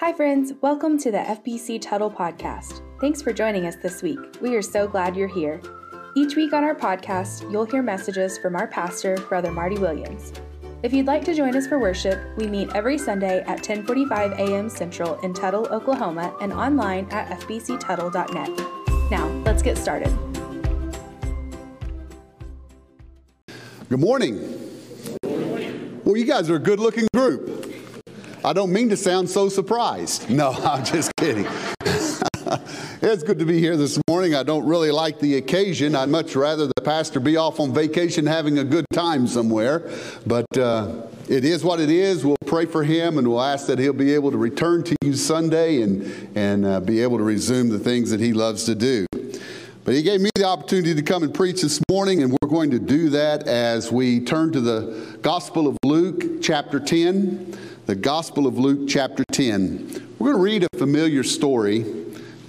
Hi, friends. Welcome to the FBC Tuttle Podcast. Thanks for joining us this week. We are so glad you're here. Each week on our podcast, you'll hear messages from our pastor, Brother Marty Williams. If you'd like to join us for worship, we meet every Sunday at 10:45 a.m. Central in Tuttle, Oklahoma, and online at fbctuttle.net. Now, let's get started. Good morning. Well, you guys are a good looking group. I don't mean to sound so surprised. No, I'm just kidding. it's good to be here this morning. I don't really like the occasion. I'd much rather the pastor be off on vacation having a good time somewhere. But uh, it is what it is. We'll pray for him and we'll ask that he'll be able to return to you Sunday and, and uh, be able to resume the things that he loves to do. But he gave me the opportunity to come and preach this morning, and we're going to do that as we turn to the Gospel of Luke, chapter 10 the Gospel of Luke, chapter 10. We're going to read a familiar story,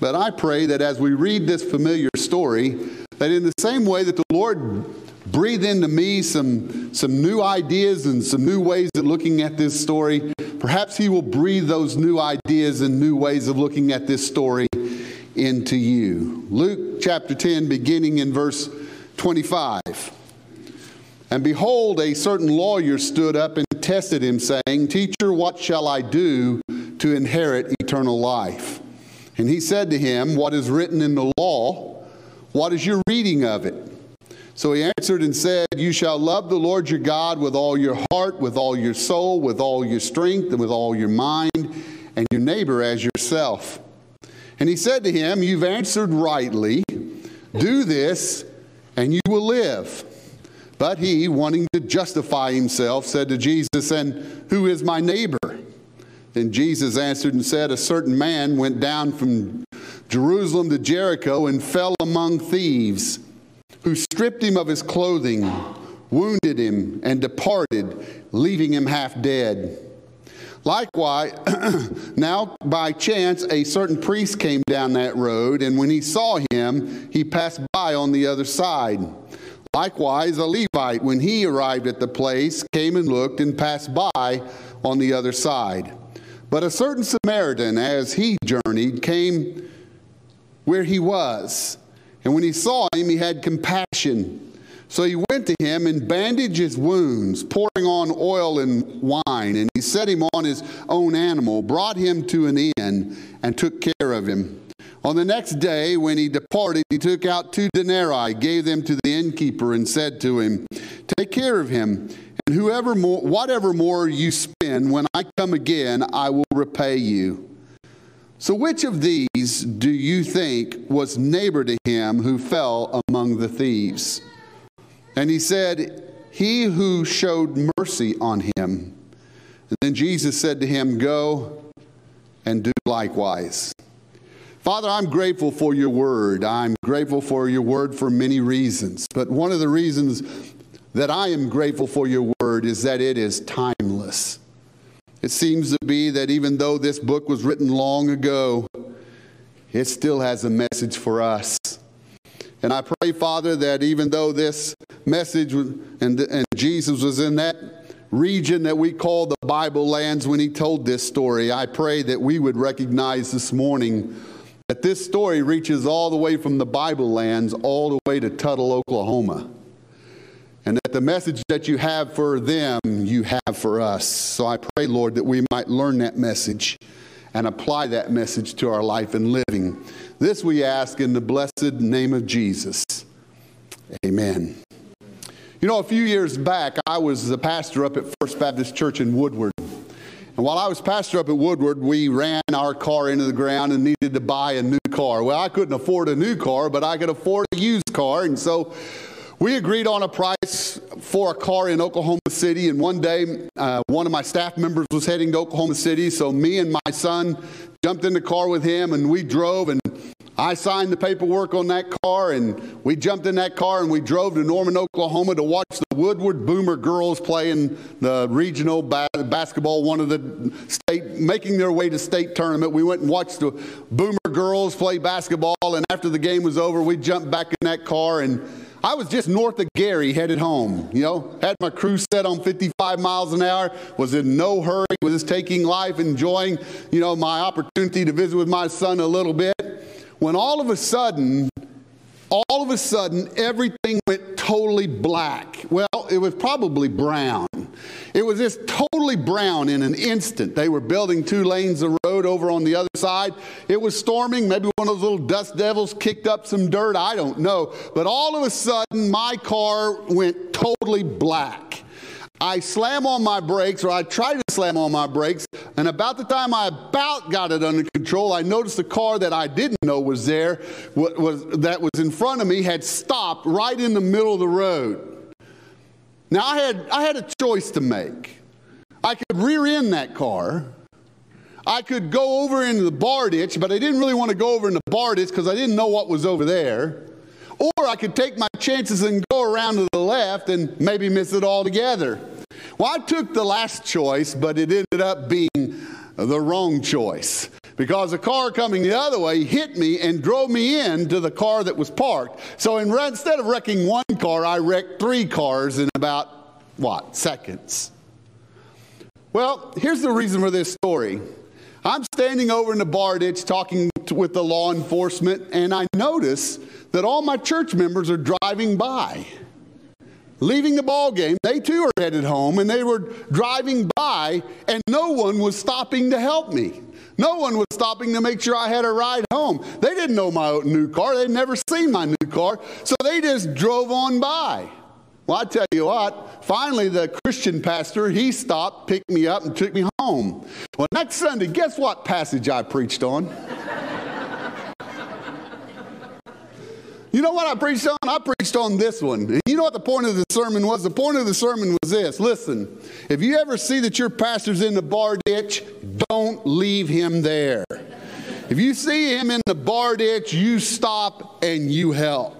but I pray that as we read this familiar story, that in the same way that the Lord breathed into me some, some new ideas and some new ways of looking at this story, perhaps He will breathe those new ideas and new ways of looking at this story into you. Luke chapter 10, beginning in verse 25. And behold, a certain lawyer stood up and tested him, saying, Teacher, what shall I do to inherit eternal life? And he said to him, What is written in the law? What is your reading of it? So he answered and said, You shall love the Lord your God with all your heart, with all your soul, with all your strength, and with all your mind, and your neighbor as yourself. And he said to him, You've answered rightly. Do this, and you will live. But he, wanting to justify himself, said to Jesus, And who is my neighbor? Then Jesus answered and said, A certain man went down from Jerusalem to Jericho and fell among thieves, who stripped him of his clothing, wounded him, and departed, leaving him half dead. Likewise, now by chance a certain priest came down that road, and when he saw him, he passed by on the other side. Likewise, a Levite, when he arrived at the place, came and looked and passed by on the other side. But a certain Samaritan, as he journeyed, came where he was. And when he saw him, he had compassion. So he went to him and bandaged his wounds, pouring on oil and wine. And he set him on his own animal, brought him to an inn, and took care of him. On the next day, when he departed, he took out two denarii, gave them to the innkeeper, and said to him, Take care of him, and whoever more, whatever more you spend, when I come again, I will repay you. So, which of these do you think was neighbor to him who fell among the thieves? And he said, He who showed mercy on him. And then Jesus said to him, Go and do likewise. Father, I'm grateful for your word. I'm grateful for your word for many reasons. But one of the reasons that I am grateful for your word is that it is timeless. It seems to be that even though this book was written long ago, it still has a message for us. And I pray, Father, that even though this message and, and Jesus was in that region that we call the Bible lands when he told this story, I pray that we would recognize this morning that this story reaches all the way from the Bible lands all the way to Tuttle, Oklahoma. And that the message that you have for them, you have for us. So I pray, Lord, that we might learn that message and apply that message to our life and living. This we ask in the blessed name of Jesus. Amen. You know, a few years back, I was the pastor up at First Baptist Church in Woodward. And while I was pastor up at Woodward, we ran our car into the ground and needed to buy a new car. Well, I couldn't afford a new car, but I could afford a used car. And so we agreed on a price for a car in Oklahoma City. And one day, uh, one of my staff members was heading to Oklahoma City. So me and my son jumped in the car with him and we drove. And I signed the paperwork on that car and we jumped in that car and we drove to Norman, Oklahoma to watch the Woodward Boomer girls play in the regional ba- basketball, one of the state, making their way to state tournament. We went and watched the Boomer girls play basketball and after the game was over, we jumped back in that car and I was just north of Geary headed home. You know, had my cruise set on 55 miles an hour, was in no hurry, was just taking life, enjoying, you know, my opportunity to visit with my son a little bit. When all of a sudden, all of a sudden, everything went totally black. Well, it was probably brown. It was just totally brown in an instant. They were building two lanes of road over on the other side. It was storming. Maybe one of those little dust devils kicked up some dirt. I don't know. But all of a sudden, my car went totally black. I slam on my brakes, or I try to slam on my brakes, and about the time I about got it under control, I noticed a car that I didn't know was there, was, that was in front of me, had stopped right in the middle of the road. Now, I had, I had a choice to make. I could rear end that car. I could go over into the bar ditch, but I didn't really want to go over in the bar ditch because I didn't know what was over there. Or I could take my chances and go around to the left and maybe miss it altogether. Well, I took the last choice, but it ended up being the wrong choice because a car coming the other way hit me and drove me into the car that was parked. So in, instead of wrecking one car, I wrecked three cars in about, what, seconds. Well, here's the reason for this story. I'm standing over in the bar ditch talking with the law enforcement, and I notice that all my church members are driving by leaving the ball game. They too are headed home and they were driving by and no one was stopping to help me. No one was stopping to make sure I had a ride home. They didn't know my new car. They'd never seen my new car. So they just drove on by. Well, I tell you what, finally the Christian pastor, he stopped, picked me up, and took me home. Well, next Sunday, guess what passage I preached on? You know what I preached on? I preached on this one. And you know what the point of the sermon was? The point of the sermon was this listen, if you ever see that your pastor's in the bar ditch, don't leave him there. If you see him in the bar ditch, you stop and you help.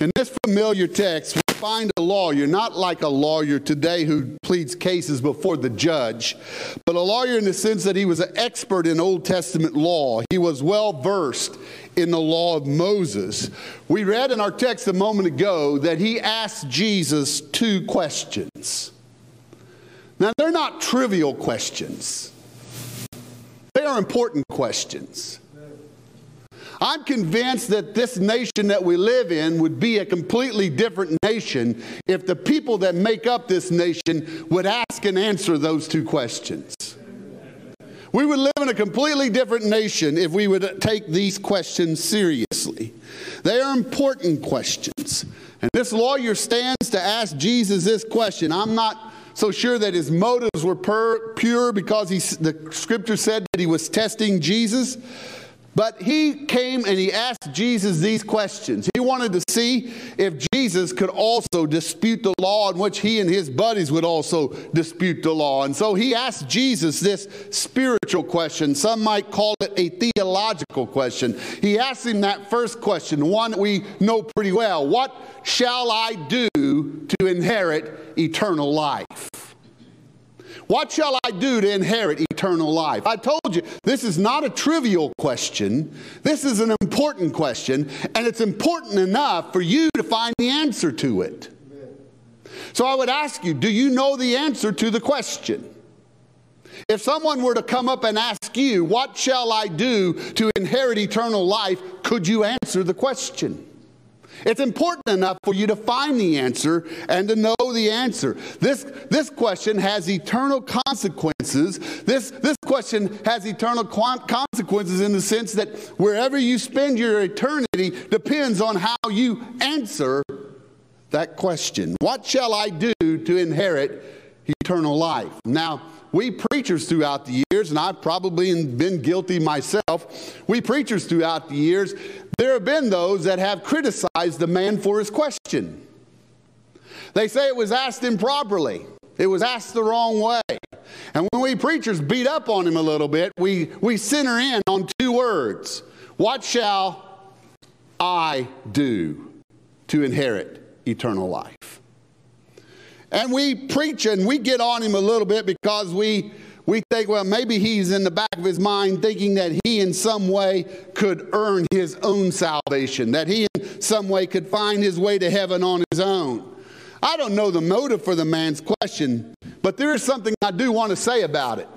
In this familiar text, we find a lawyer, not like a lawyer today who pleads cases before the judge, but a lawyer in the sense that he was an expert in Old Testament law. He was well versed in the law of Moses. We read in our text a moment ago that he asked Jesus two questions. Now, they're not trivial questions, they are important questions. I'm convinced that this nation that we live in would be a completely different nation if the people that make up this nation would ask and answer those two questions. We would live in a completely different nation if we would take these questions seriously. They are important questions. And this lawyer stands to ask Jesus this question. I'm not so sure that his motives were pure because he, the scripture said that he was testing Jesus. But he came and he asked Jesus these questions. He wanted to see if Jesus could also dispute the law, in which he and his buddies would also dispute the law. And so he asked Jesus this spiritual question. Some might call it a theological question. He asked him that first question, one that we know pretty well What shall I do to inherit eternal life? What shall I do to inherit eternal life? I told you, this is not a trivial question. This is an important question, and it's important enough for you to find the answer to it. So I would ask you, do you know the answer to the question? If someone were to come up and ask you, What shall I do to inherit eternal life? could you answer the question? It's important enough for you to find the answer and to know the answer. This, this question has eternal consequences. This, this question has eternal consequences in the sense that wherever you spend your eternity depends on how you answer that question. What shall I do to inherit eternal life? Now, we preachers throughout the years, and I've probably been guilty myself, we preachers throughout the years, there have been those that have criticized the man for his question. They say it was asked improperly. It was asked the wrong way. And when we preachers beat up on him a little bit, we, we center in on two words What shall I do to inherit eternal life? And we preach and we get on him a little bit because we, we think, well, maybe he's in the back of his mind thinking that he in some way could earn his own salvation, that he in some way could find his way to heaven on his own. I don't know the motive for the man's question, but there is something I do want to say about it.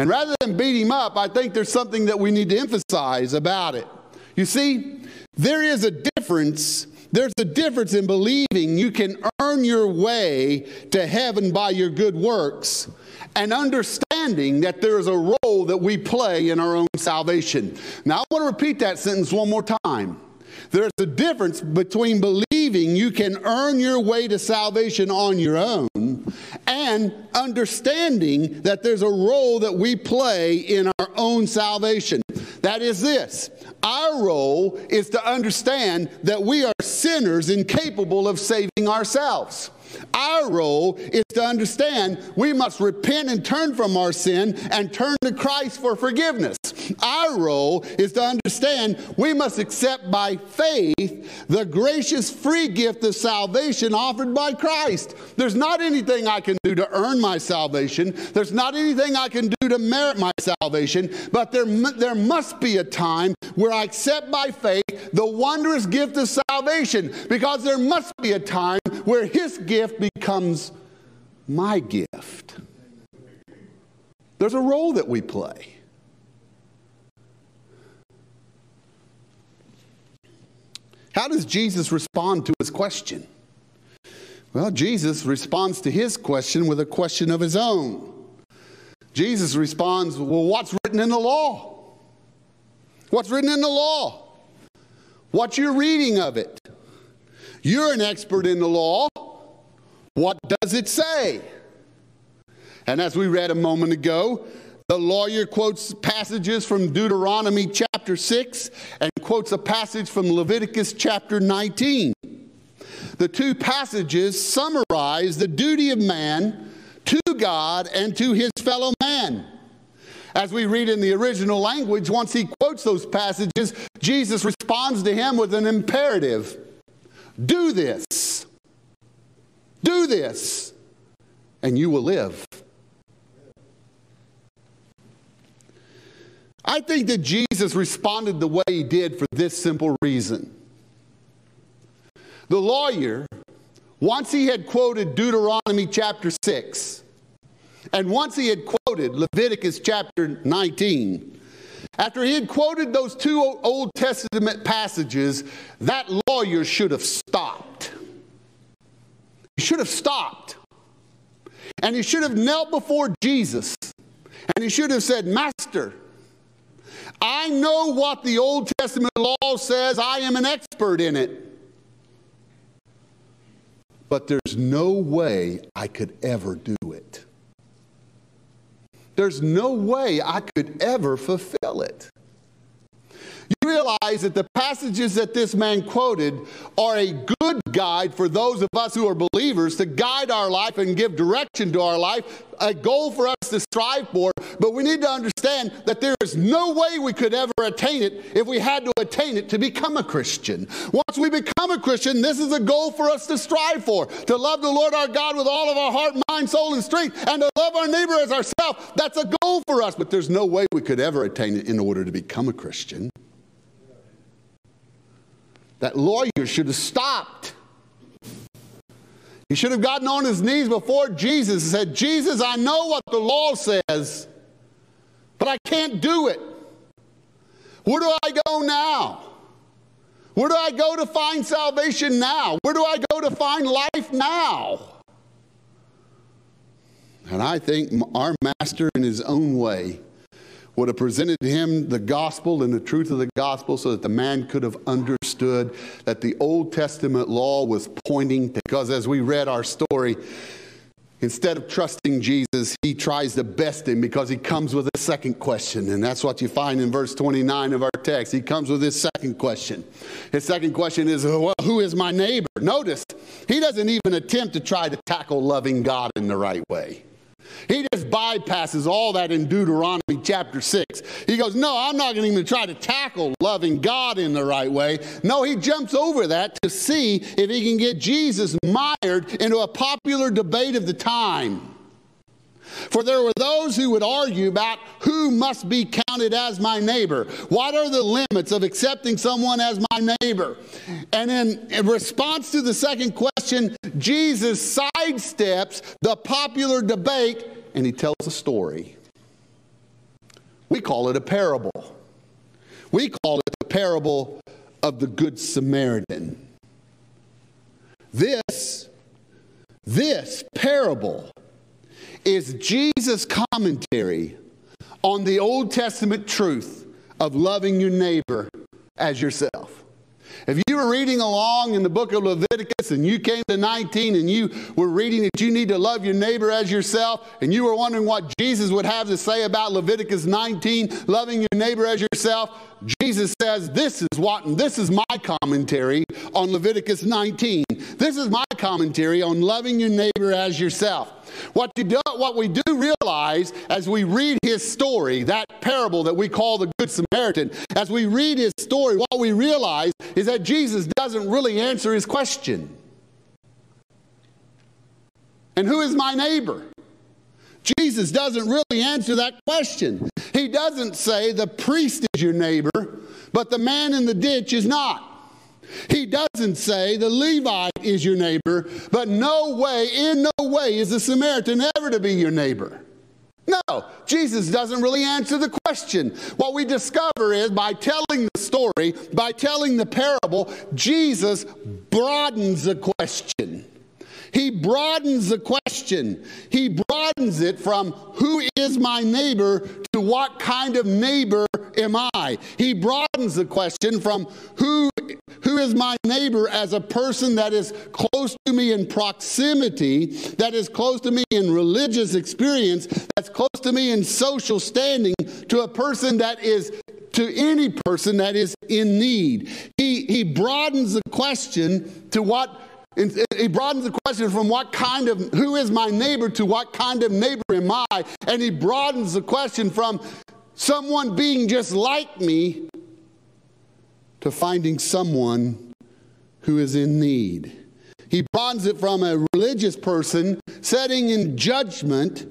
And rather than beat him up, I think there's something that we need to emphasize about it. You see, there is a difference. There's a difference in believing you can earn your way to heaven by your good works and understanding that there is a role that we play in our own salvation. Now, I want to repeat that sentence one more time. There's a difference between believing you can earn your way to salvation on your own and understanding that there's a role that we play in our own salvation. That is this our role is to understand that we are sinners incapable of saving ourselves. Our role is to understand we must repent and turn from our sin and turn to Christ for forgiveness. Our role is to understand we must accept by faith the gracious free gift of salvation offered by Christ. There's not anything I can do to earn my salvation, there's not anything I can do to merit my salvation, but there, there must be a time where I accept by faith the wondrous gift of salvation because there must be a time where His gift becomes my gift. There's a role that we play. How does Jesus respond to his question? Well, Jesus responds to his question with a question of his own. Jesus responds, Well, what's written in the law? What's written in the law? What's your reading of it? You're an expert in the law. What does it say? And as we read a moment ago, the lawyer quotes passages from Deuteronomy chapter 6 and quotes a passage from Leviticus chapter 19. The two passages summarize the duty of man to God and to his fellow man. As we read in the original language, once he quotes those passages, Jesus responds to him with an imperative Do this. Do this, and you will live. I think that Jesus responded the way he did for this simple reason. The lawyer, once he had quoted Deuteronomy chapter 6, and once he had quoted Leviticus chapter 19, after he had quoted those two Old Testament passages, that lawyer should have stopped. Should have stopped. And he should have knelt before Jesus. And he should have said, Master, I know what the Old Testament law says. I am an expert in it. But there's no way I could ever do it. There's no way I could ever fulfill it. Realize that the passages that this man quoted are a good guide for those of us who are believers to guide our life and give direction to our life, a goal for us to strive for. But we need to understand that there is no way we could ever attain it if we had to attain it to become a Christian. Once we become a Christian, this is a goal for us to strive for to love the Lord our God with all of our heart, mind, soul, and strength, and to love our neighbor as ourselves. That's a goal for us, but there's no way we could ever attain it in order to become a Christian. That lawyer should have stopped. He should have gotten on his knees before Jesus and said, Jesus, I know what the law says, but I can't do it. Where do I go now? Where do I go to find salvation now? Where do I go to find life now? And I think our master, in his own way, would have presented to him the gospel and the truth of the gospel so that the man could have understood that the Old Testament law was pointing to, because as we read our story, instead of trusting Jesus, he tries to best him because he comes with a second question. And that's what you find in verse 29 of our text. He comes with his second question. His second question is, well, Who is my neighbor? Notice, he doesn't even attempt to try to tackle loving God in the right way. He just bypasses all that in Deuteronomy chapter 6. He goes, No, I'm not going to even try to tackle loving God in the right way. No, he jumps over that to see if he can get Jesus mired into a popular debate of the time. For there were those who would argue about who must be counted as my neighbor. What are the limits of accepting someone as my neighbor? And in, response to the second question, Jesus sidesteps the popular debate and he tells a story. We call it a parable. We call it the parable of the Good Samaritan. This, this parable is Jesus' commentary on the Old Testament truth of loving your neighbor as yourself. If you were reading along in the book of Leviticus and you came to 19 and you were reading that you need to love your neighbor as yourself, and you were wondering what Jesus would have to say about Leviticus 19, loving your neighbor as yourself, Jesus says, This is what, and this is my commentary on Leviticus 19. This is my commentary on loving your neighbor as yourself. What, you do, what we do realize as we read his story, that parable that we call the Good Samaritan, as we read his story, what we realize is that Jesus doesn't really answer his question. And who is my neighbor? Jesus doesn't really answer that question. He doesn't say the priest is your neighbor, but the man in the ditch is not. He doesn't say the Levite is your neighbor, but no way, in no way is the Samaritan ever to be your neighbor. No, Jesus doesn't really answer the question. What we discover is by telling the story, by telling the parable, Jesus broadens the question. He broadens the question. He broadens it from who is my neighbor to what kind of neighbor am I? He broadens the question from who, who is my neighbor as a person that is close to me in proximity, that is close to me in religious experience, that's close to me in social standing, to a person that is to any person that is in need. He, he broadens the question to what he broadens the question from what kind of, who is my neighbor to what kind of neighbor am I? And he broadens the question from someone being just like me to finding someone who is in need. He broadens it from a religious person setting in judgment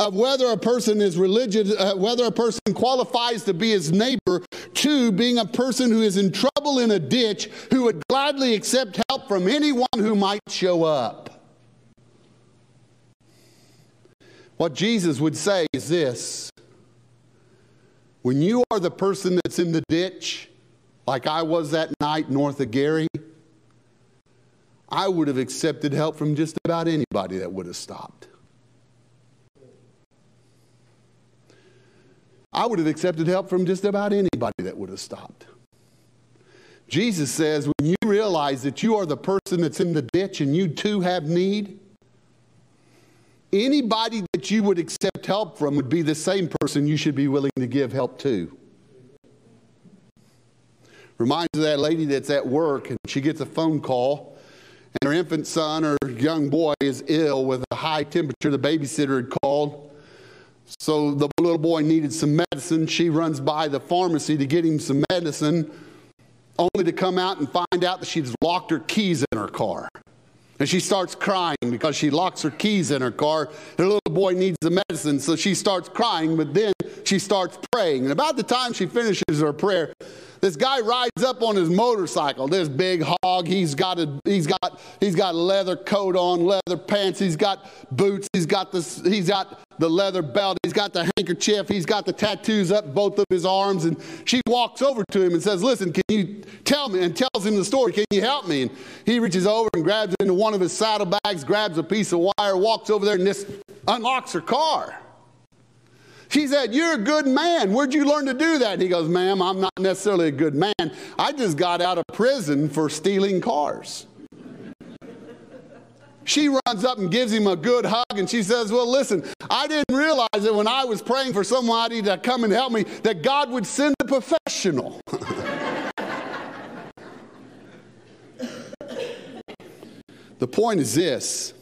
of whether a person is religious, uh, whether a person qualifies to be his neighbor, to being a person who is in trouble in a ditch, who would gladly accept help from anyone who might show up. What Jesus would say is this when you are the person that's in the ditch, like I was that night north of Geary, I would have accepted help from just about anybody that would have stopped. I would have accepted help from just about anybody that would have stopped. Jesus says, when you realize that you are the person that's in the ditch and you too have need, anybody that you would accept help from would be the same person you should be willing to give help to. Reminds of that lady that's at work and she gets a phone call and her infant son or young boy is ill with a high temperature. The babysitter had called so the little boy needed some medicine. She runs by the pharmacy to get him some medicine, only to come out and find out that she's locked her keys in her car. And she starts crying because she locks her keys in her car. The little boy needs the medicine, so she starts crying, but then she starts praying. And about the time she finishes her prayer, this guy rides up on his motorcycle. This big hog. He's got a he's got he's got a leather coat on, leather pants. He's got boots. He's got this. He's got the leather belt. He's got the handkerchief. He's got the tattoos up both of his arms. And she walks over to him and says, "Listen, can you tell me?" And tells him the story. Can you help me? And he reaches over and grabs into one of his saddlebags, grabs a piece of wire, walks over there, and this unlocks her car. She said, You're a good man. Where'd you learn to do that? And he goes, Ma'am, I'm not necessarily a good man. I just got out of prison for stealing cars. She runs up and gives him a good hug and she says, Well, listen, I didn't realize that when I was praying for somebody to come and help me, that God would send a professional. the point is this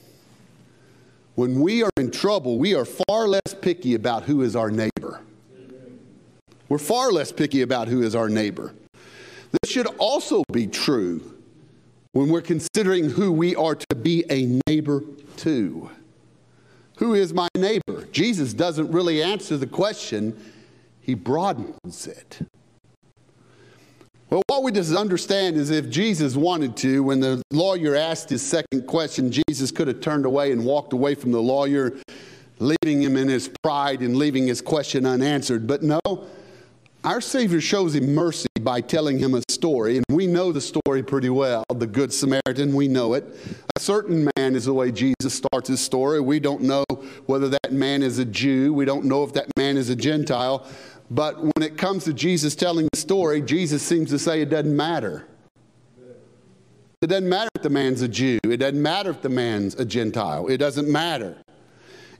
when we are in trouble, we are far less picky about who is our neighbor. We're far less picky about who is our neighbor. This should also be true when we're considering who we are to be a neighbor to. Who is my neighbor? Jesus doesn't really answer the question, he broadens it. Well, what we just understand is if Jesus wanted to, when the lawyer asked his second question, Jesus could have turned away and walked away from the lawyer, leaving him in his pride and leaving his question unanswered. But no, our Savior shows him mercy by telling him a story, and we know the story pretty well. The Good Samaritan, we know it. A certain man is the way Jesus starts his story. We don't know whether that man is a Jew, we don't know if that man is a Gentile. But when it comes to Jesus telling the story, Jesus seems to say it doesn't matter. It doesn't matter if the man's a Jew. It doesn't matter if the man's a Gentile. It doesn't matter.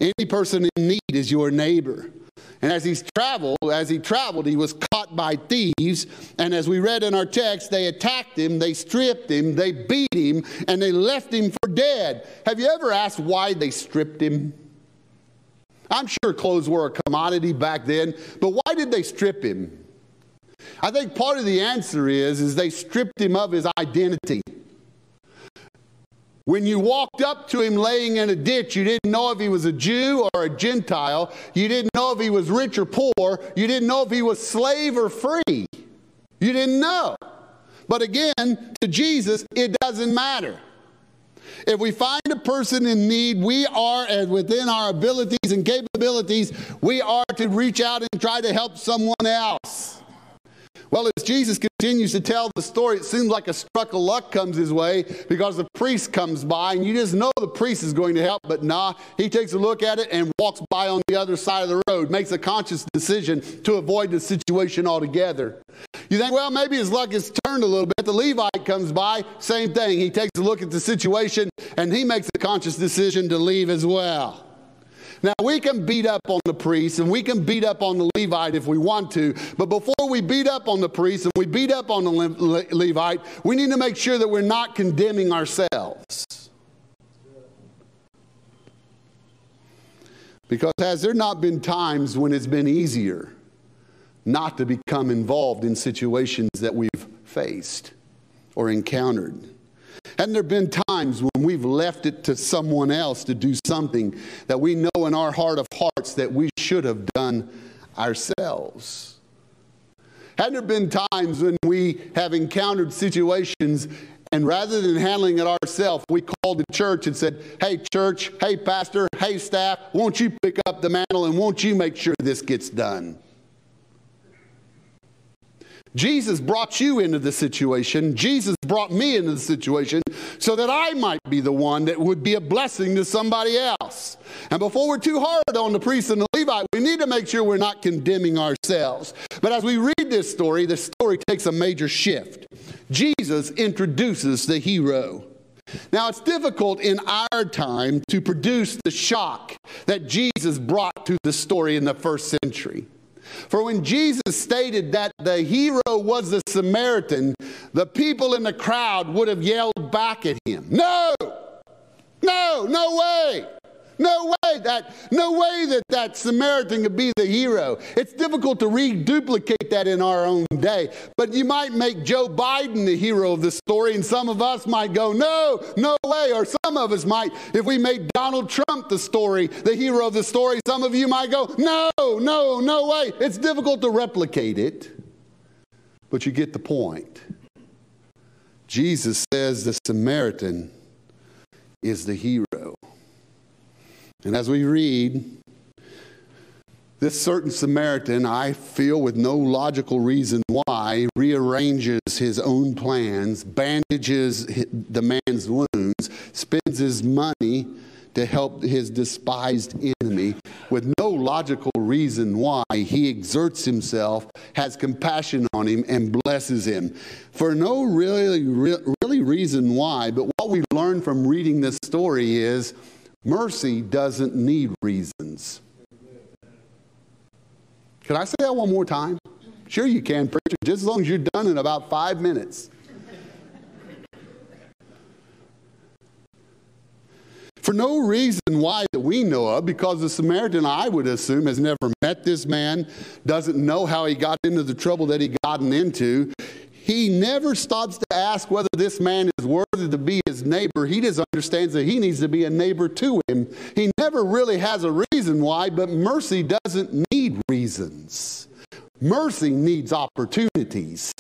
Any person in need is your neighbor. And as he's traveled, as he traveled, he was caught by thieves. And as we read in our text, they attacked him, they stripped him, they beat him, and they left him for dead. Have you ever asked why they stripped him? I'm sure clothes were a commodity back then, but why did they strip him? I think part of the answer is, is they stripped him of his identity. When you walked up to him laying in a ditch, you didn't know if he was a Jew or a Gentile. You didn't know if he was rich or poor. You didn't know if he was slave or free. You didn't know. But again, to Jesus, it doesn't matter. If we find a person in need, we are, as within our abilities and capabilities, we are to reach out and try to help someone else. Well, as Jesus continues to tell the story, it seems like a struck of luck comes his way because the priest comes by, and you just know the priest is going to help, but nah, he takes a look at it and walks by on the other side of the road, makes a conscious decision to avoid the situation altogether. You think, well, maybe his luck has turned a little bit. The Levite comes by, same thing. He takes a look at the situation and he makes a conscious decision to leave as well. Now, we can beat up on the priest and we can beat up on the Levite if we want to, but before we beat up on the priest and we beat up on the Le- Levite, we need to make sure that we're not condemning ourselves. Because has there not been times when it's been easier not to become involved in situations that we've faced or encountered? Hadn't there been times when we've left it to someone else to do something that we know in our heart of hearts that we should have done ourselves? Hadn't there been times when we have encountered situations and rather than handling it ourselves, we called the church and said, Hey, church, hey, pastor, hey, staff, won't you pick up the mantle and won't you make sure this gets done? Jesus brought you into the situation. Jesus brought me into the situation so that I might be the one that would be a blessing to somebody else. And before we're too hard on the priest and the Levite, we need to make sure we're not condemning ourselves. But as we read this story, the story takes a major shift. Jesus introduces the hero. Now, it's difficult in our time to produce the shock that Jesus brought to the story in the first century. For when Jesus stated that the hero was the Samaritan, the people in the crowd would have yelled back at him, No! No, no way! No way that no way that that Samaritan could be the hero. It's difficult to reduplicate that in our own day. But you might make Joe Biden the hero of the story, and some of us might go, no, no way. Or some of us might, if we made Donald Trump the story, the hero of the story, some of you might go, no, no, no way. It's difficult to replicate it. But you get the point. Jesus says the Samaritan is the hero. And as we read, this certain Samaritan, I feel with no logical reason why, rearranges his own plans, bandages the man's wounds, spends his money to help his despised enemy with no logical reason why he exerts himself, has compassion on him, and blesses him. For no really, really reason why, but what we learn from reading this story is Mercy doesn't need reasons. Can I say that one more time? Sure, you can, preacher, just as long as you're done in about five minutes. For no reason why that we know of, because the Samaritan, I would assume, has never met this man, doesn't know how he got into the trouble that he gotten into. He never stops to ask whether this man is worthy to be his neighbor. He just understands that he needs to be a neighbor to him. He never really has a reason why, but mercy doesn't need reasons. Mercy needs opportunities.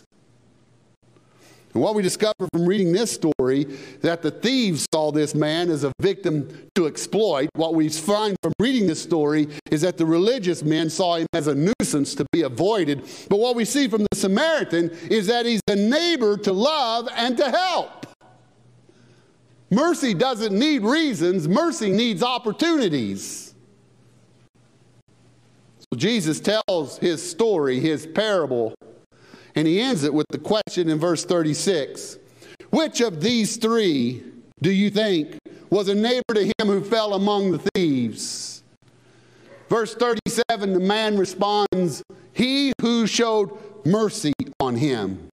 And what we discover from reading this story that the thieves saw this man as a victim to exploit. What we find from reading this story is that the religious men saw him as a nuisance to be avoided. But what we see from the Samaritan is that he's a neighbor to love and to help. Mercy doesn't need reasons, mercy needs opportunities. So Jesus tells his story, his parable and he ends it with the question in verse 36 Which of these three do you think was a neighbor to him who fell among the thieves? Verse 37 the man responds, He who showed mercy on him.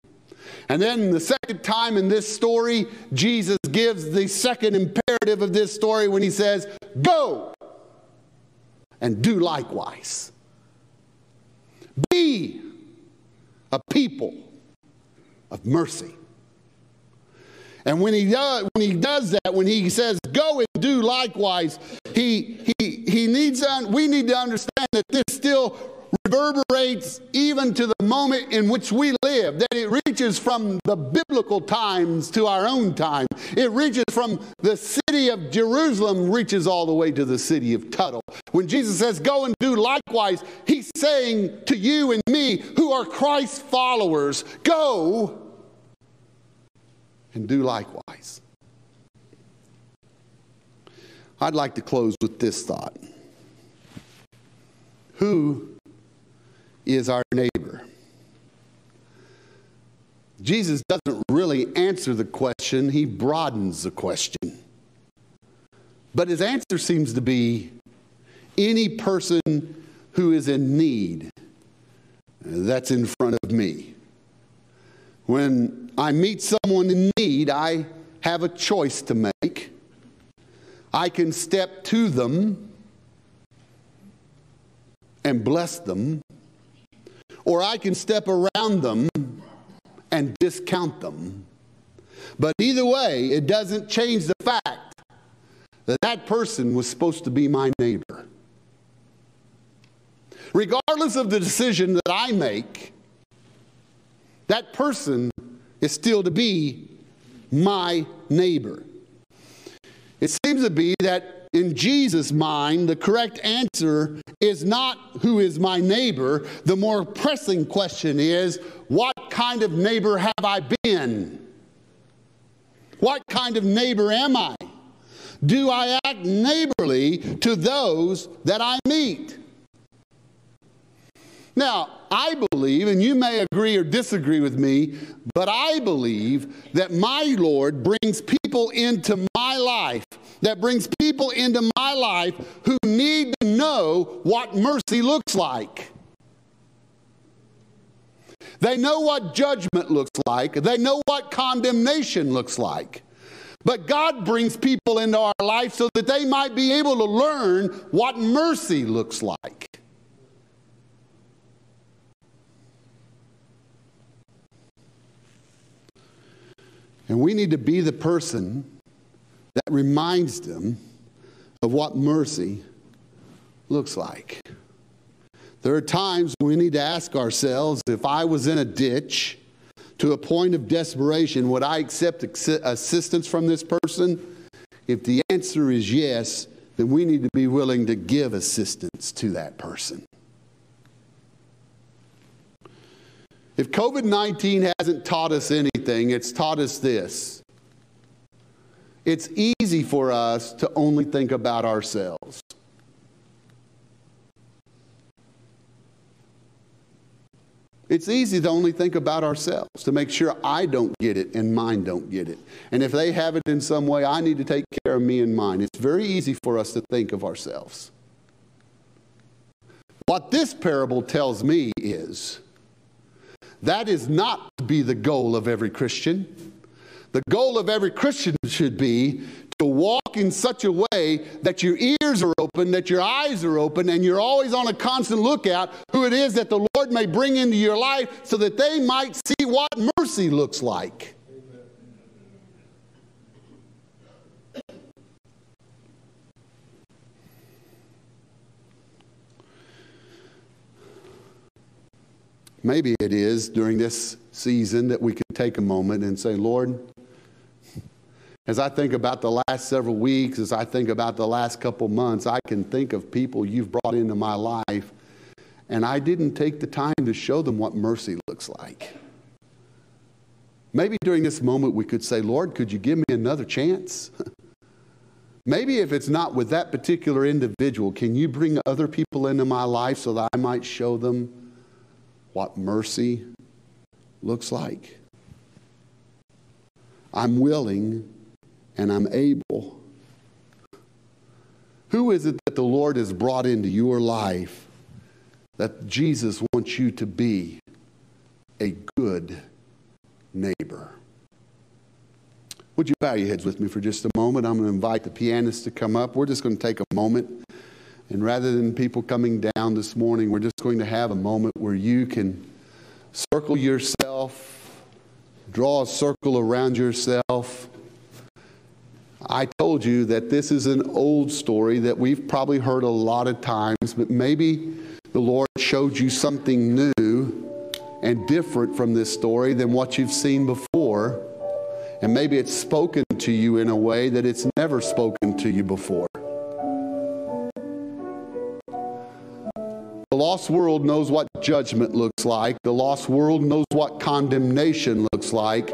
And then the second time in this story, Jesus gives the second imperative of this story when he says, Go and do likewise. Be a people of mercy. And when he, does, when he does that, when he says, go and do likewise, he, he, he needs, we need to understand that this still reverberates even to the moment in which we live, that it reaches from the biblical times to our own time. It reaches from the city of Jerusalem, reaches all the way to the city of Tuttle. When Jesus says, Go and do likewise, he's saying to you and me who are Christ's followers, Go and do likewise. I'd like to close with this thought. Who is our neighbor? Jesus doesn't really answer the question, he broadens the question. But his answer seems to be any person who is in need that's in front of me. When I meet someone in need, I have a choice to make. I can step to them and bless them, or I can step around them and discount them. But either way, it doesn't change the fact that that person was supposed to be my neighbor. Regardless of the decision that I make, that person is still to be my neighbor. It seems to be that in Jesus' mind, the correct answer is not who is my neighbor. The more pressing question is, what kind of neighbor have I been? What kind of neighbor am I? Do I act neighborly to those that I meet? Now, I believe, and you may agree or disagree with me, but I believe that my Lord brings people into my life, that brings people into my life who need to know what mercy looks like. They know what judgment looks like, they know what condemnation looks like. But God brings people into our life so that they might be able to learn what mercy looks like. And we need to be the person that reminds them of what mercy looks like. There are times we need to ask ourselves if I was in a ditch to a point of desperation, would I accept assistance from this person? If the answer is yes, then we need to be willing to give assistance to that person. If COVID 19 hasn't taught us anything, it's taught us this. It's easy for us to only think about ourselves. It's easy to only think about ourselves, to make sure I don't get it and mine don't get it. And if they have it in some way, I need to take care of me and mine. It's very easy for us to think of ourselves. What this parable tells me is that is not to be the goal of every Christian. The goal of every Christian should be to walk in such a way that your ears are open, that your eyes are open, and you're always on a constant lookout who it is that the Lord may bring into your life so that they might see what mercy looks like. Maybe it is during this season that we could take a moment and say, Lord, as I think about the last several weeks, as I think about the last couple months, I can think of people you've brought into my life, and I didn't take the time to show them what mercy looks like. Maybe during this moment we could say, Lord, could you give me another chance? Maybe if it's not with that particular individual, can you bring other people into my life so that I might show them what mercy looks like. I'm willing and I'm able. Who is it that the Lord has brought into your life that Jesus wants you to be a good neighbor? Would you bow your heads with me for just a moment? I'm going to invite the pianist to come up. We're just going to take a moment and rather than people coming down this morning, we're just going to have a moment where you can circle yourself, draw a circle around yourself. I told you that this is an old story that we've probably heard a lot of times, but maybe the Lord showed you something new and different from this story than what you've seen before. And maybe it's spoken to you in a way that it's never spoken to you before. The lost world knows what judgment looks like. The lost world knows what condemnation looks like.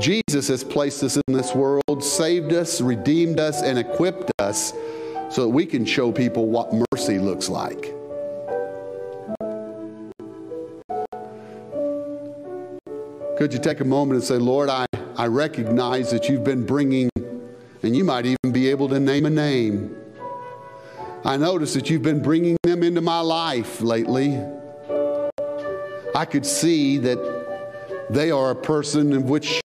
Jesus has placed us in this world, saved us, redeemed us, and equipped us so that we can show people what mercy looks like. Could you take a moment and say, Lord, I, I recognize that you've been bringing, and you might even be able to name a name I notice that you've been bringing them into my life lately. I could see that they are a person in which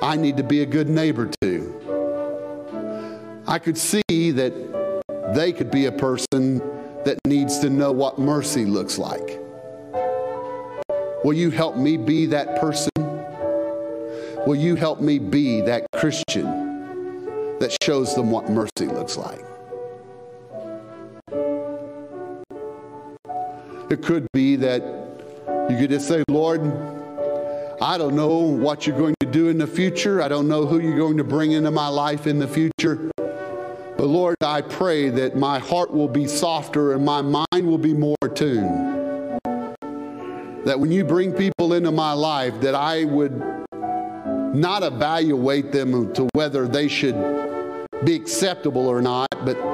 I need to be a good neighbor to. I could see that they could be a person that needs to know what mercy looks like. Will you help me be that person? Will you help me be that Christian that shows them what mercy looks like? It could be that you could just say, Lord, I don't know what you're going to do in the future. I don't know who you're going to bring into my life in the future. But Lord, I pray that my heart will be softer and my mind will be more attuned. That when you bring people into my life, that I would not evaluate them to whether they should be acceptable or not, but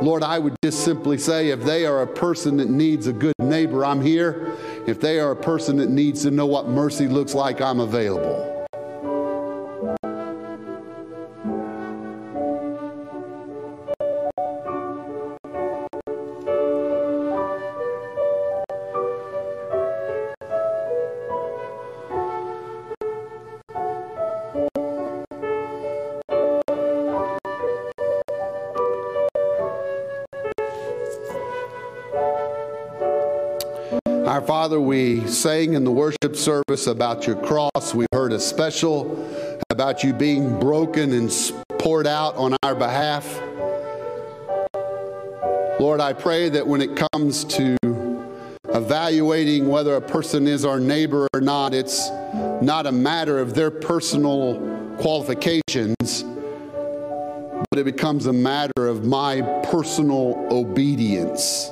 Lord, I would just simply say if they are a person that needs a good neighbor, I'm here. If they are a person that needs to know what mercy looks like, I'm available. Father, we sang in the worship service about your cross. We heard a special about you being broken and poured out on our behalf. Lord, I pray that when it comes to evaluating whether a person is our neighbor or not, it's not a matter of their personal qualifications, but it becomes a matter of my personal obedience.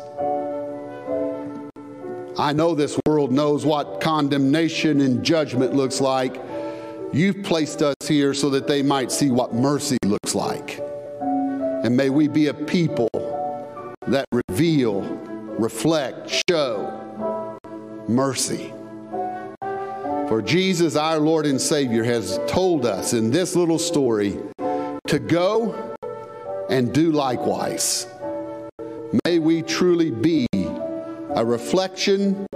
I know this world knows what condemnation and judgment looks like. You've placed us here so that they might see what mercy looks like. And may we be a people that reveal, reflect, show mercy. For Jesus, our Lord and Savior, has told us in this little story to go and do likewise. May we truly be a reflection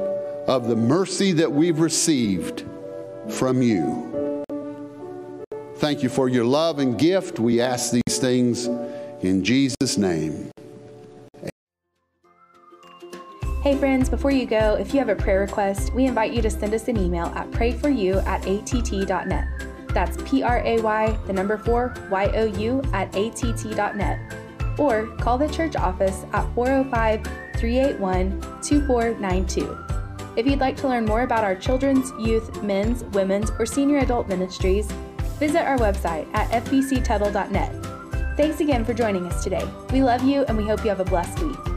of the mercy that we've received from you. Thank you for your love and gift. We ask these things in Jesus' name. Hey friends, before you go, if you have a prayer request, we invite you to send us an email at prayforyou at att.net. That's P R A Y, the number 4, Y O U at att.net. Or call the church office at 405 381 2492. If you'd like to learn more about our children's, youth, men's, women's, or senior adult ministries, visit our website at fbctuttle.net. Thanks again for joining us today. We love you and we hope you have a blessed week.